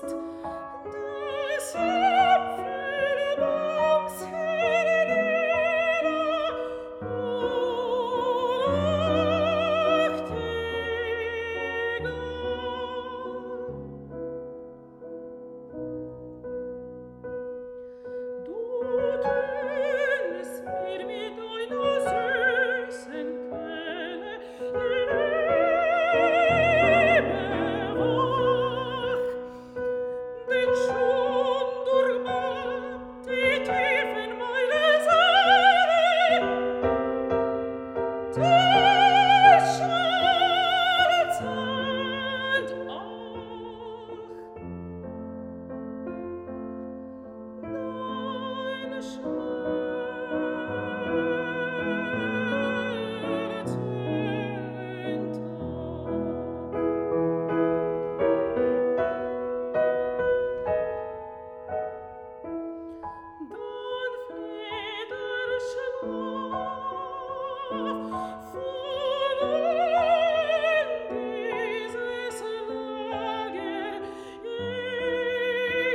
Just.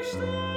Stop!